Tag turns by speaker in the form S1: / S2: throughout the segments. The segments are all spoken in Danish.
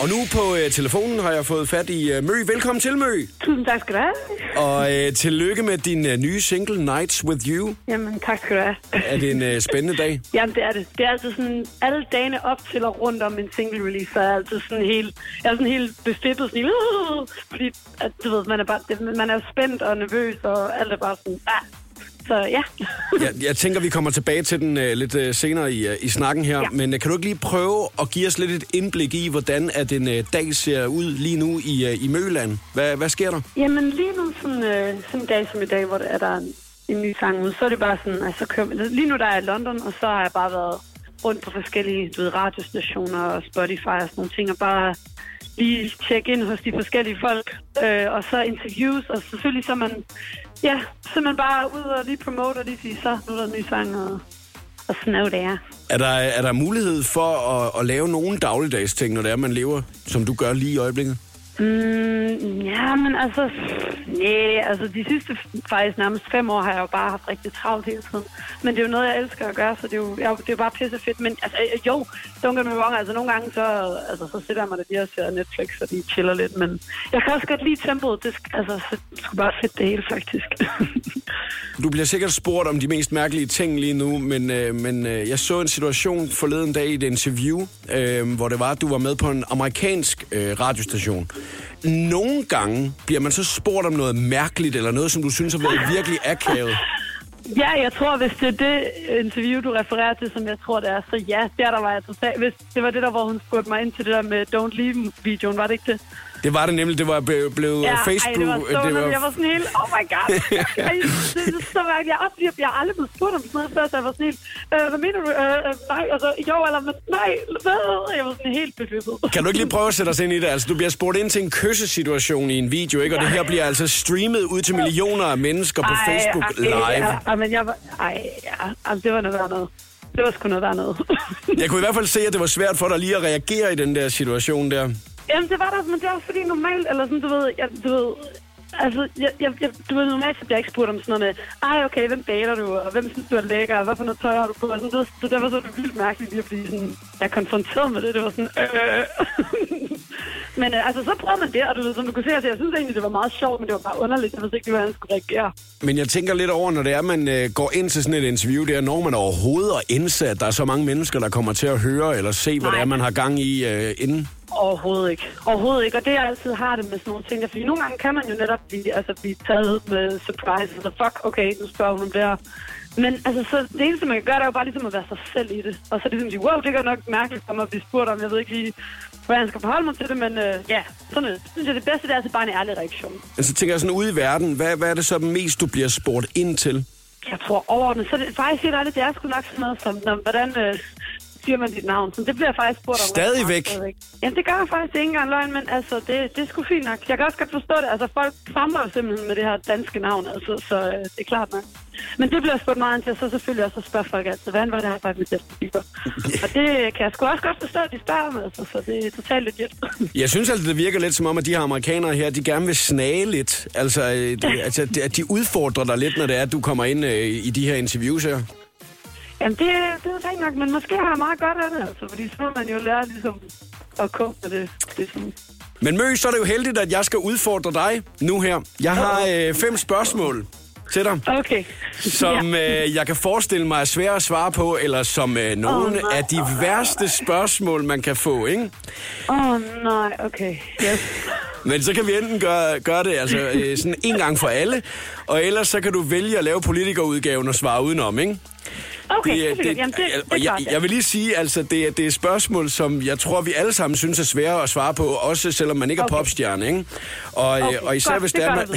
S1: Og nu på øh, telefonen har jeg fået fat i øh, Mø. Velkommen til, Mø.
S2: Tusind tak skal du have.
S1: Og øh, tillykke med din øh, nye single, Nights With You.
S2: Jamen, tak skal du have.
S1: Er det en øh, spændende dag?
S2: Jamen, det er det. Det er altid sådan, alle dagene op til og rundt om en single release, så er jeg altid sådan helt, jeg er sådan helt befippet, sådan uh, fordi, at, du ved, man er, bare, man er spændt og nervøs, og alt er bare sådan, ah. Så ja.
S1: Jeg, jeg tænker, vi kommer tilbage til den øh, lidt øh, senere i, øh, i snakken her.
S2: Ja.
S1: Men øh, kan du ikke lige prøve at give os lidt et indblik i, hvordan at en øh, dag ser ud lige nu i, øh, i Møland? Hvad, hvad sker der?
S2: Jamen, lige nu, sådan, øh, sådan en dag som i dag, hvor der er der en, en ny sang ud, så er det bare sådan, altså, kører, lige nu der er jeg i London, og så har jeg bare været rundt på forskellige du ved, radiostationer og Spotify og sådan nogle ting, og bare lige tjekke ind hos de forskellige folk, øh, og så interviews, og selvfølgelig så man, ja, så man bare ud og lige promote og lige sige, så nu er der en ny sang, og, og sådan er det er.
S1: Er der, er der mulighed for at, at lave nogle dagligdags ting, når det er, man lever, som du gør lige i øjeblikket?
S2: Mm, ja, men altså, nej, altså de sidste faktisk nærmest fem år har jeg jo bare haft rigtig travlt hele tiden. Men det er jo noget, jeg elsker at gøre, så det er jo, jeg, det er jo bare pisse fedt. Men altså, øh, jo, don't get me wrong, altså nogle gange så, altså, så sætter jeg mig der lige og ser Netflix, og de chiller lidt. Men jeg kan også godt lide tempoet, det, sk- altså, så, det skulle bare fedt det hele, faktisk.
S1: Du bliver sikkert spurgt om de mest mærkelige ting lige nu, men, øh, men øh, jeg så en situation forleden dag i et interview, øh, hvor det var, at du var med på en amerikansk øh, radiostation. Nogle gange bliver man så spurgt om noget mærkeligt, eller noget, som du synes har været virkelig akavet.
S2: ja, jeg tror, hvis det er det interview, du refererer til, som jeg tror, det er, så ja, der, der var jeg totalt. Hvis det var det der, hvor hun spurgte mig ind til det der med Don't Leave-videoen, var det ikke det?
S1: Det var det nemlig, det var blevet blev
S2: Ja,
S1: Facebook...
S2: ej, det var så
S1: det var,
S2: Jeg var sådan helt, oh my god. Ej, det er så mærkeligt. Jeg, oplever, jeg har aldrig blevet spurgt om sådan noget før, så jeg var sådan helt, øh, hvad mener du? Øh, øh, nej, altså, jo, eller men, nej, hvad? Jeg var sådan helt befippet.
S1: Kan du ikke lige prøve at sætte os ind i det? Altså, du bliver spurgt ind til en kyssesituation i en video, ikke? Og det her bliver altså streamet ud til millioner af mennesker på Facebook
S2: ej,
S1: live.
S2: Ja, ej, men jeg var, ej, ja, altså, det var noget noget. Det var sgu noget værd noget.
S1: Jeg kunne i hvert fald se, at det var svært for dig lige at reagere i den der situation der.
S2: Jamen, det var der, men det er også fordi normalt, eller sådan, du ved, jeg, du ved, altså, jeg, jeg, jeg, du ved, normalt så bliver jeg ikke spurgt om sådan noget med, ej, okay, hvem dater du, og hvem synes du er lækker, og hvad for noget tøj har du på, og sådan, det, så derfor så er det vildt mærkeligt lige at blive sådan, jeg er konfronteret med det, det var sådan, øh. men øh, altså, så prøvede man det, og du ved, som du kunne se, altså, jeg synes egentlig, det var meget sjovt, men det var bare underligt, jeg vidste ikke, hvordan jeg skulle reagere.
S1: Men jeg tænker lidt over, når det er, man øh, går ind til sådan et interview, det er, når man overhovedet er indse, at der er så mange mennesker, der kommer til at høre eller se, hvad det
S2: Nej.
S1: er, man har gang i øh, inden.
S2: Overhovedet ikke. Overhovedet ikke. Og det jeg altid har det med sådan nogle ting, fordi nogle gange kan man jo netop blive, altså, blive taget med surprise. Altså, fuck, okay, nu spørger hun om det her. Men altså, så det eneste, man kan gøre, det er jo bare ligesom at være sig selv i det. Og så er det ligesom at sige, wow, det gør nok mærkeligt for mig at blive spurgt om. Jeg ved ikke lige, hvordan jeg skal forholde mig til det, men øh, ja, sådan noget. synes jeg, det bedste det er altså bare en ærlig reaktion.
S1: Men så tænker jeg sådan ude i verden, hvad, hvad er det så mest, du bliver spurgt ind til?
S2: Jeg tror overordnet, så det faktisk helt ærligt, det er sgu nok sådan noget som, når, hvordan øh, siger man dit navn? Så det bliver jeg faktisk spurgt om.
S1: Stadigvæk?
S2: Jamen, det gør jeg faktisk ikke engang løgn, men altså, det, det er sgu fint nok. Jeg kan også godt forstå det. Altså, folk famler simpelthen med det her danske navn, altså, så øh, det er klart nok. Men det bliver spurgt meget ind til, så selvfølgelig også at spørge folk altid, hvordan var det her faktisk med Justin Bieber? Og det kan jeg sgu også godt forstå, at de spørger om, altså, så det er totalt legit.
S1: Jeg synes altså, det virker lidt som om, at de her amerikanere her, de gerne vil snage lidt. Altså, øh, det, altså det- at de udfordrer dig lidt, når det er, at du kommer ind øh, i de her interviews her.
S2: Jamen, det, det er rigtigt nok, men måske har jeg meget godt af det, altså, fordi så man jo lære ligesom at komme med det. det sådan.
S1: Men Mø, så er det jo heldigt, at jeg skal udfordre dig nu her. Jeg har øh, fem spørgsmål til dig,
S2: Okay.
S1: som øh, jeg kan forestille mig er svære at svare på, eller som øh, nogle
S2: nej.
S1: af de værste spørgsmål, man kan få, ikke?
S2: Åh, oh, nej, okay. Yes.
S1: Men så kan vi enten gøre, gøre det altså, øh, sådan en gang for alle, og ellers så kan du vælge at lave politikerudgaven og svare udenom, ikke?
S2: Okay, det, det, det, Jamen, det, det,
S1: og
S2: er
S1: jeg,
S2: ja.
S1: jeg vil lige sige, altså, det, er- det er spørgsmål, som jeg tror, vi alle sammen synes er svære at svare på, også selvom man ikke er
S2: Okay.
S1: popstjerne, ikke? Og, okay,
S2: Okay,
S1: og især
S2: godt,
S1: hvis
S2: det
S1: det er, man...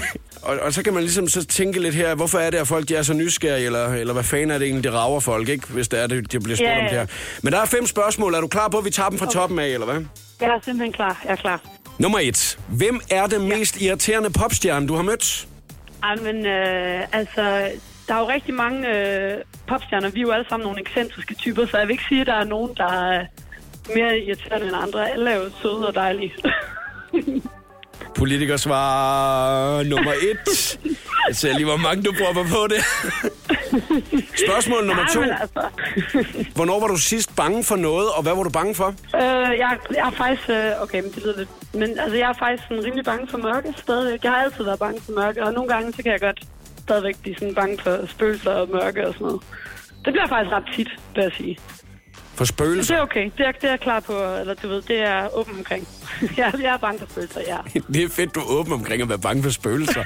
S1: og, og så kan man ligesom så tænke lidt her, hvorfor er det, at folk de er så nysgerrige, eller, eller hvad fanden er det egentlig, det rager folk, ikke? Hvis det er, det, de bliver spurgt
S2: Ja,
S1: om det
S2: ja.
S1: her. Men der er fem spørgsmål. Er du klar på, at vi tager dem fra toppen af, eller hvad?
S2: Jeg er simpelthen klar. Jeg er klar.
S1: Nummer et. Hvem er den mest irriterende popstjerne, du har mødt?
S2: Ej, men øh, altså, der er jo rigtig mange øh, popstjerner. Vi er jo alle sammen nogle ekscentriske typer, så jeg vil ikke sige, at der er nogen, der er mere irriterende end andre. Alle er jo søde og dejlige.
S1: Politikersvar nummer et. Jeg ser lige, hvor mange du prøver på det. Spørgsmål nummer to.
S2: altså,
S1: Hvornår var du sidst bange for noget, og hvad var du bange for?
S2: øh, jeg, jeg er faktisk... Øh, okay, men det lyder lidt... Men altså, jeg er faktisk sådan rimelig bange for mørke stadigvæk. Jeg har altid været bange for mørke, og nogle gange, så kan jeg godt stadigvæk blive sådan bange for spøgelser og mørke og sådan noget. Det bliver faktisk ret tit, vil jeg sige.
S1: For spøgelser?
S2: det er okay. Det er, det er jeg klar på, eller du ved, det er åben omkring. jeg, jeg er bange for spøgelser, ja.
S1: Det er fedt, du er åben omkring at være bange for spøgelser.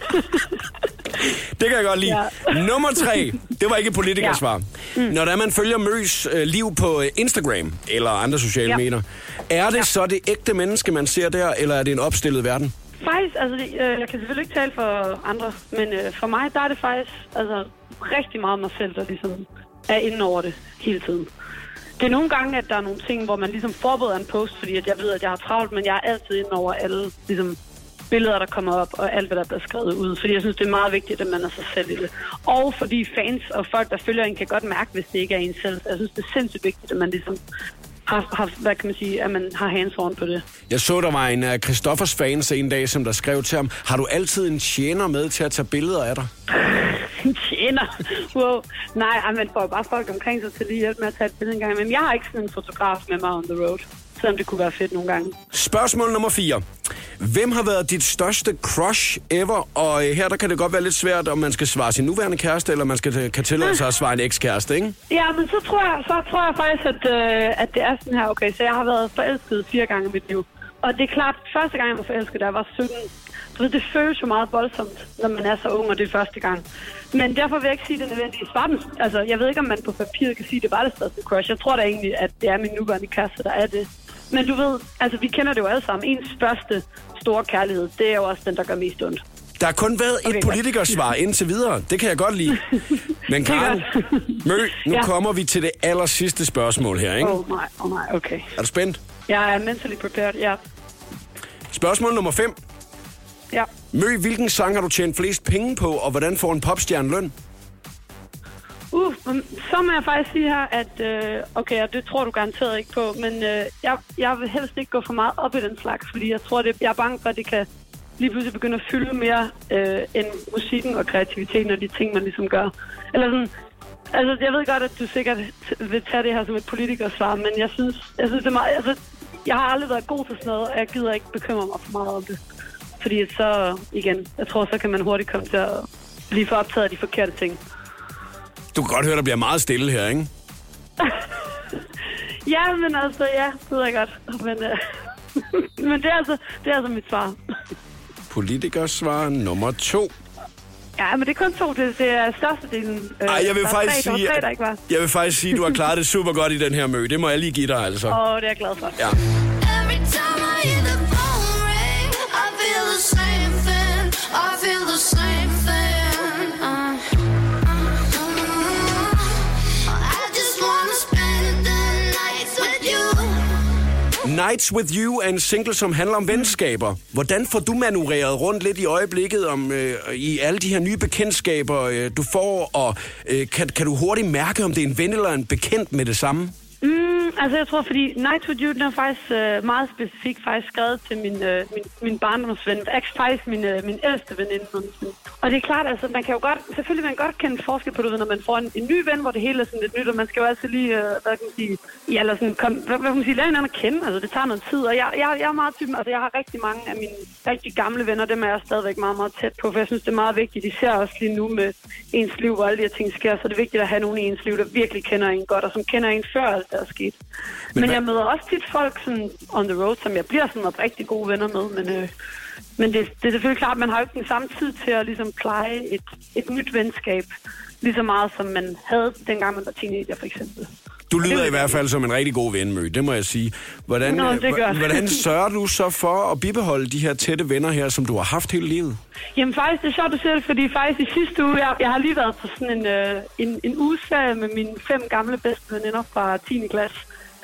S1: det kan jeg godt lide.
S2: Ja.
S1: Nummer tre, det var ikke et politikersvar. Ja. Mm. Når der man følger Møs øh, liv på øh, Instagram eller andre sociale. Ja. medier, er det ja. så det ægte menneske, man ser der, eller er det en opstillet verden?
S2: Faktisk, altså, øh, jeg kan selvfølgelig ikke tale for andre, men øh, for mig, der er det faktisk altså, rigtig meget mig selv, der ligesom er inde over det hele tiden. Det er nogle gange, at der er nogle ting, hvor man ligesom forbereder en post, fordi at jeg ved, at jeg har travlt, men jeg er altid inde over alle ligesom, billeder, der kommer op, og alt, hvad der bliver skrevet ud. Fordi jeg synes, det er meget vigtigt, at man er sig selv i det. Og fordi fans og folk, der følger en, kan godt mærke, hvis det ikke er en selv. Jeg synes, det er sindssygt vigtigt, at man ligesom har, har hvad kan man sige, at man har hands on på det.
S1: Jeg så, der var en af Christoffers fans en dag, som der skrev til ham, har du altid en tjener med til at tage billeder af dig?
S2: En tjener. Wow. Nej, ej, man får bare folk omkring sig til lige hjælp med at tage et billede en gang. Men jeg har ikke sådan en fotograf med mig on the road. Selvom det kunne være fedt nogle gange.
S1: Spørgsmål nummer 4. Hvem har været dit største crush ever? Og øh, her der kan det godt være lidt svært, om man skal svare sin nuværende kæreste, eller man skal øh, kan tillade sig at svare en ekskæreste, ikke?
S2: Ja, men så tror jeg, så tror jeg faktisk, at, øh, at det er sådan her. Okay, så jeg har været forelsket fire gange i mit liv. Og det er klart, første gang jeg var forelsket, da jeg var 17, du ved, det føles jo meget voldsomt, når man er så ung, og det er første gang. Men derfor vil jeg ikke sige, at det nødvendigvis var den. Altså, jeg ved ikke, om man på papiret kan sige, at det var det største crush. Jeg tror da egentlig, at det er min nuværende kæreste, der er det. Men du ved, altså, vi kender det jo alle sammen. Ens første store kærlighed, det er jo også den, der gør mest ondt.
S1: Der har kun været et
S2: Okay, godt.
S1: politikersvar indtil videre. Det kan jeg godt lide. Men Karen. Mø, nu
S2: Ja.
S1: kommer vi til det aller sidste spørgsmål her, ikke?
S2: Åh oh, nej, oh, nej, okay.
S1: Er du spændt?
S2: Jeg er mentally prepared, ja.
S1: Spørgsmål nummer 5.
S2: Ja.
S1: Mø, hvilken sang har du tjent flest penge på, og hvordan får en popstjerne løn?
S2: Uh, så må jeg faktisk sige her, at øh, okay, og det tror du garanteret ikke på, men øh, jeg, jeg vil helst ikke gå for meget op i den slags, fordi jeg tror, det, jeg er bange for, at det kan lige pludselig begynde at fylde mere øh, end musikken og kreativiteten og de ting, man ligesom gør. Eller sådan, altså jeg ved godt, at du sikkert vil tage det her som et politikersvar, men jeg synes, jeg synes det er meget, altså, jeg har aldrig været god til sådan noget, og jeg gider ikke bekymre mig for meget om det. Fordi så, igen, jeg tror, så kan man hurtigt komme til at blive for optaget af de forkerte ting.
S1: Du kan godt høre, der bliver meget stille her, ikke?
S2: Ja, men altså, ja, det ved jeg godt. Men, øh, men det, er altså, det er altså mit svar.
S1: Politikersvar nummer 2.
S2: Ja, men det er kun to. Det, det er størstedelen. Øh,
S1: Ej, jeg vil faktisk
S2: tre,
S1: sige,
S2: tre, der ikke var.
S1: jeg vil faktisk sige, at du har klaret det super godt i den her møde. Det må jeg lige give dig, altså.
S2: Åh, det er jeg glad for.
S1: Ja.
S3: Nights With You
S1: er en single, som handler om venskaber. Hvordan får du manøvreret rundt lidt i øjeblikket om øh, i alle de her nye bekendtskaber, øh, du får, og øh, kan, kan du hurtigt mærke, om det er en ven eller en bekendt med det samme?
S2: Mm, Mm, altså, jeg tror, fordi Night with You, den er faktisk øh, meget specifik faktisk skrevet til min, øh, min, min barndomsven. Faktisk faktisk min, øh, min ældste veninde. nogensinde. Og det er klart, altså, man kan jo godt, selvfølgelig man kan godt kende forskel på, du ved, når man får en, en ny ven, hvor det hele er sådan lidt nyt, og man skal jo altid lige, øh, hvad kan man sige, ja, eller sådan, kom, hvad, hvad kan man sige, lære hinanden at kende, altså, det tager noget tid, og jeg, jeg, jeg er meget typen, altså, jeg har rigtig mange af mine rigtig gamle venner, dem er jeg stadigvæk meget, meget tæt på, for jeg synes, det er meget vigtigt, især også lige nu med ens liv, hvor alle de her ting sker, så er vigtigt at have nogen i ens liv, der virkelig kender en godt, og som kender en før alt det er sket. Men, men
S1: hvad-
S2: jeg møder også tit folk sådan on the road, som jeg bliver sådan rigtig gode venner med, men, øh, men det, det er selvfølgelig klart, at man har jo ikke den samme tid til at ligesom pleje et, et nyt venskab, lige så meget som man havde dengang man var teenager for eksempel.
S1: Du lyder i hvert fald som en rigtig god ven, Mø, det må jeg sige. Hvordan,
S2: Nå, det
S1: hvordan sørger du så for at bibeholde de her tætte venner her, som du har haft hele livet?
S2: Jamen faktisk, det er sjovt, du siger det, fordi faktisk i sidste uge, jeg, jeg har lige været på sådan en, øh, en, en ugeserie med mine fem gamle bedste veninder fra 10. klasse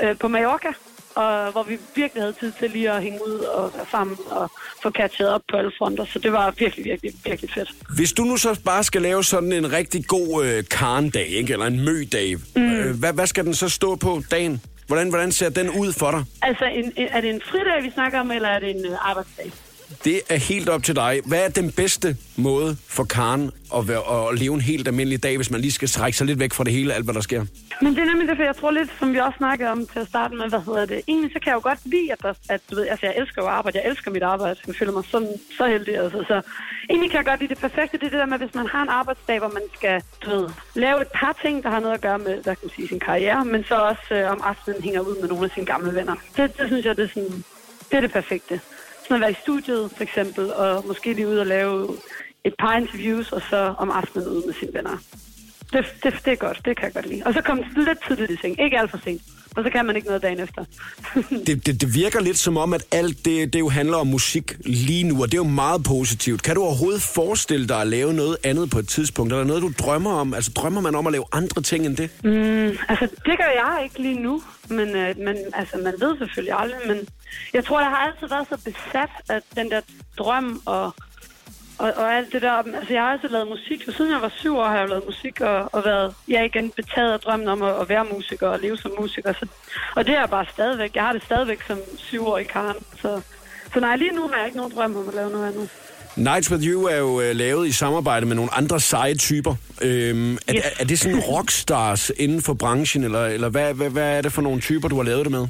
S2: øh, på Mallorca, og hvor vi virkelig havde tid til lige at hænge ud og være sammen og få catchet op på alle fronter, så det var virkelig, virkelig, virkelig fedt.
S1: Hvis du nu så bare skal lave sådan en rigtig god øh, karndag, ikke? eller en mødag, mm. øh, hvad, hvad skal den så stå på dagen? Hvordan, hvordan ser den ud for dig?
S2: Altså, en, er det en fridag, vi snakker om, eller er det en øh, arbejdsdag?
S1: Det er helt op til dig. Hvad er den bedste måde for Karen at, være, at leve en helt almindelig dag, hvis man lige skal trække sig lidt væk fra det hele, alt hvad der sker?
S2: Men det er nemlig det, for jeg tror lidt, som vi også snakkede om til at starte med, hvad hedder det? Egentlig så kan jeg jo godt lide, at, der, at du ved, altså jeg elsker jo arbejde, jeg elsker mit arbejde, jeg føler mig sådan, så heldig, altså. Så egentlig kan jeg godt lide det perfekte, det er det der med, hvis man har en arbejdsdag, hvor man skal, du ved, lave et par ting, der har noget at gøre med, der kan sige, sin karriere, men så også øh, om aftenen hænger ud med nogle af sine gamle venner. Det, det synes jeg, det er sådan, det er det perfekte. Sådan at være i studiet, for eksempel, og måske lige ud og lave et par interviews, og så om aftenen ud med sine venner. Det, det, det er godt, det kan jeg godt lide. Og så komme lidt tidligt i seng, ikke alt for sent. Og så kan man ikke noget dagen efter.
S1: Det, det, det virker lidt som om, at alt det, det jo handler om musik lige nu, og det er jo meget positivt. Kan du overhovedet forestille dig at lave noget andet på et tidspunkt? Er der noget, du drømmer om? Altså drømmer man om at lave andre ting end det?
S2: Mm, altså, det gør jeg ikke lige nu, men, øh, men altså, man ved selvfølgelig aldrig, men jeg tror, jeg har altid været så besat af den der drøm og, og, og alt det der. Altså, jeg har altid lavet musik, og siden jeg var syv år har jeg lavet musik og, og været, jeg er igen betaget af drømmen om at, at være musiker og leve som musiker. Så, og det er jeg bare stadigvæk. Jeg har det stadigvæk som syvårig Karen, så... Så nej, lige nu har jeg ikke nogen drøm om at lave noget andet.
S1: Nights With You er jo øh, lavet i samarbejde med nogle andre seje typer. Øhm, er,
S2: Yes.
S1: er, er det sådan rockstars inden for branchen, eller, eller hvad, hvad, hvad er det for nogle typer, du har lavet det med?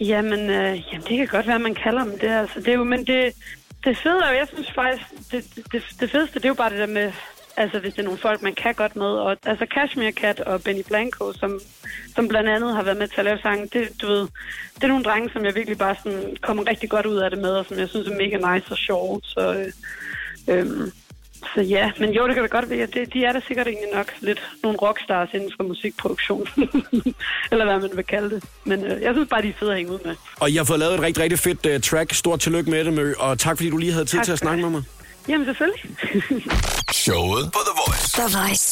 S2: Jamen, øh, jamen, det kan godt være, man kalder dem det. Altså, det er jo, men det, det fede er jo, jeg synes faktisk, det, det, det fedeste, det er jo bare det der med, altså hvis det er nogle folk, man kan godt med. Og, altså Cashmere Cat og Benny Blanco, som, som blandt andet har været med til at lave sangen, det, du ved, det er nogle drenge, som jeg virkelig bare sådan, kommer rigtig godt ud af det med, og som jeg synes er mega nice og sjove. Så, øh, øh, så ja, men jo, det kan da godt være. Det, de er da sikkert egentlig nok lidt nogle rockstars inden for musikproduktion. Eller hvad man vil kalde det. Men øh, jeg synes bare, de er fede at hænge ud med.
S1: Og jeg har fået lavet et rigtig, rigtig fedt uh, track. Stort tillykke med det, Mø, og tak fordi du lige havde tid
S2: Tak
S1: til at snakke med mig.
S2: Jamen selvfølgelig.
S4: Showet på The Voice.
S3: The Voice.